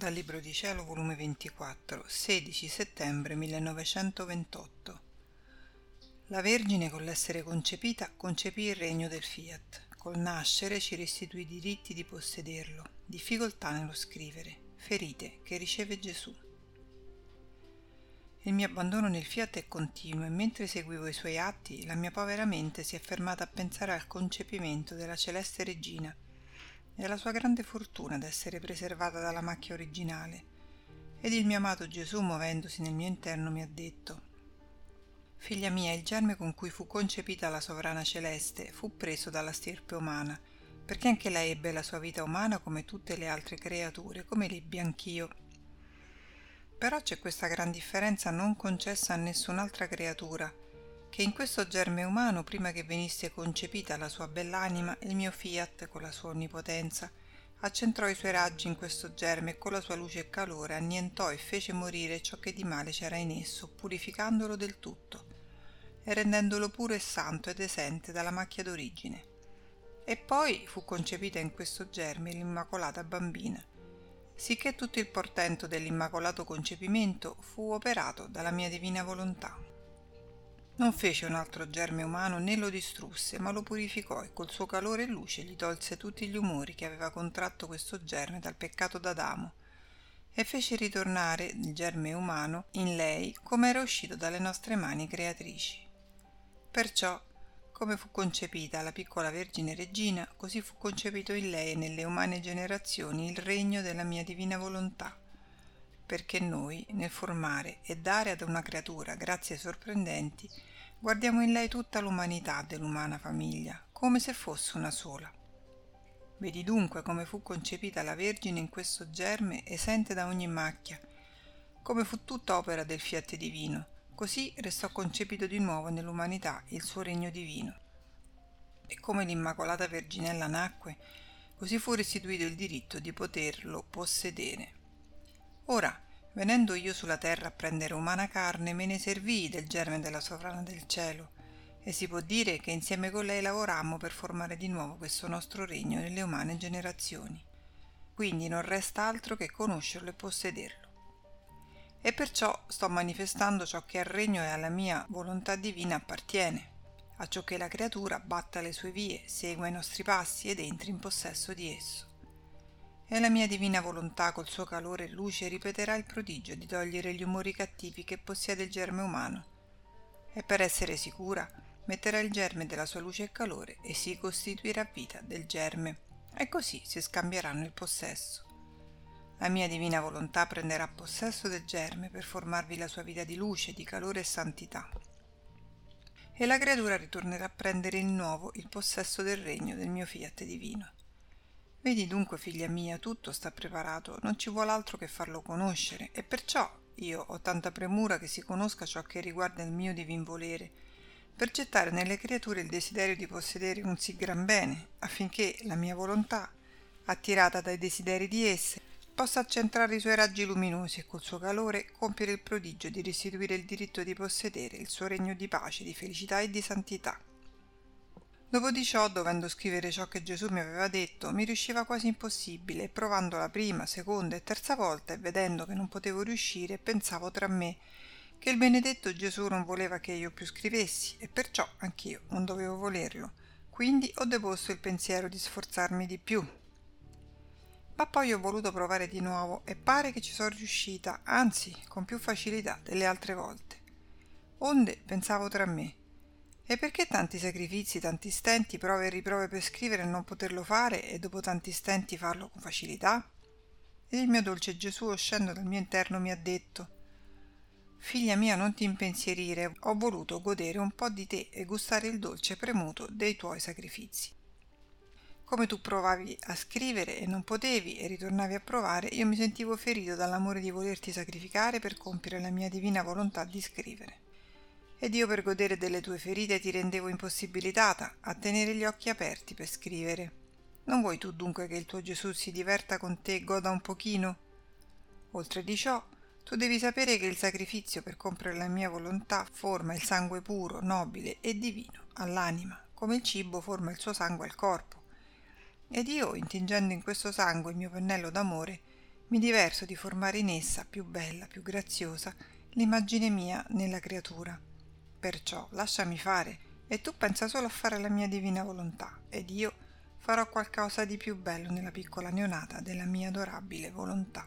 Dal Libro di Cielo, volume 24, 16 settembre 1928. La Vergine, con l'essere concepita, concepì il regno del Fiat. Col nascere ci restituì i diritti di possederlo, difficoltà nello scrivere, ferite che riceve Gesù. Il mio abbandono nel Fiat è continuo e mentre seguivo i suoi atti, la mia povera mente si è fermata a pensare al concepimento della celeste regina è la sua grande fortuna d'essere preservata dalla macchia originale. Ed il mio amato Gesù, muovendosi nel mio interno, mi ha detto Figlia mia, il germe con cui fu concepita la sovrana celeste fu preso dalla stirpe umana, perché anche lei ebbe la sua vita umana come tutte le altre creature, come l'ebbi anch'io. Però c'è questa gran differenza non concessa a nessun'altra creatura, che in questo germe umano, prima che venisse concepita la sua bell'anima, il mio fiat, con la sua onnipotenza, accentrò i suoi raggi in questo germe e con la sua luce e calore annientò e fece morire ciò che di male c'era in esso, purificandolo del tutto e rendendolo puro e santo ed esente dalla macchia d'origine. E poi fu concepita in questo germe l'Immacolata Bambina, sicché tutto il portento dell'immacolato concepimento fu operato dalla mia divina volontà. Non fece un altro germe umano né lo distrusse, ma lo purificò e col suo calore e luce gli tolse tutti gli umori che aveva contratto questo germe dal peccato d'Adamo e fece ritornare il germe umano in lei come era uscito dalle nostre mani creatrici. Perciò, come fu concepita la piccola Vergine Regina, così fu concepito in lei e nelle umane generazioni il regno della mia divina volontà perché noi, nel formare e dare ad una creatura grazie sorprendenti, guardiamo in lei tutta l'umanità dell'umana famiglia, come se fosse una sola. Vedi dunque come fu concepita la Vergine in questo germe esente da ogni macchia, come fu tutta opera del fiat divino, così restò concepito di nuovo nell'umanità il suo regno divino. E come l'Immacolata Verginella nacque, così fu restituito il diritto di poterlo possedere. Ora, venendo io sulla terra a prendere umana carne, me ne servii del germe della sovrana del cielo, e si può dire che insieme con lei lavorammo per formare di nuovo questo nostro regno nelle umane generazioni. Quindi non resta altro che conoscerlo e possederlo. E perciò sto manifestando ciò che al regno e alla mia volontà divina appartiene, a ciò che la creatura batta le sue vie, segua i nostri passi ed entri in possesso di esso e la mia divina volontà col suo calore e luce ripeterà il prodigio di togliere gli umori cattivi che possiede il germe umano e per essere sicura metterà il germe della sua luce e calore e si costituirà vita del germe e così si scambieranno il possesso. La mia divina volontà prenderà possesso del germe per formarvi la sua vita di luce, di calore e santità. E la creatura ritornerà a prendere in nuovo il possesso del regno del mio fiat divino. Vedi dunque, figlia mia, tutto sta preparato, non ci vuole altro che farlo conoscere, e perciò io ho tanta premura che si conosca ciò che riguarda il mio divin volere, per gettare nelle creature il desiderio di possedere un sì gran bene, affinché la mia volontà, attirata dai desideri di esse, possa accentrare i suoi raggi luminosi e col suo calore compiere il prodigio di restituire il diritto di possedere il suo regno di pace, di felicità e di santità. Dopo di ciò, dovendo scrivere ciò che Gesù mi aveva detto, mi riusciva quasi impossibile, provando la prima, seconda e terza volta e vedendo che non potevo riuscire, pensavo tra me che il benedetto Gesù non voleva che io più scrivessi, e perciò anch'io non dovevo volerlo. Quindi ho deposto il pensiero di sforzarmi di più. Ma poi ho voluto provare di nuovo e pare che ci sono riuscita, anzi con più facilità delle altre volte. Onde pensavo tra me, e perché tanti sacrifici, tanti stenti, prove e riprove per scrivere e non poterlo fare e dopo tanti stenti farlo con facilità? Ed il mio dolce Gesù, uscendo dal mio interno, mi ha detto Figlia mia, non ti impensierire, ho voluto godere un po' di te e gustare il dolce premuto dei tuoi sacrifici. Come tu provavi a scrivere e non potevi e ritornavi a provare, io mi sentivo ferito dall'amore di volerti sacrificare per compiere la mia divina volontà di scrivere ed io per godere delle tue ferite ti rendevo impossibilitata a tenere gli occhi aperti per scrivere. Non vuoi tu dunque che il tuo Gesù si diverta con te e goda un pochino? Oltre di ciò, tu devi sapere che il sacrificio per compiere la mia volontà forma il sangue puro, nobile e divino all'anima, come il cibo forma il suo sangue al corpo. Ed io, intingendo in questo sangue il mio pennello d'amore, mi diverso di formare in essa più bella, più graziosa, l'immagine mia nella creatura. Perciò lasciami fare e tu pensa solo a fare la mia divina volontà ed io farò qualcosa di più bello nella piccola neonata della mia adorabile volontà.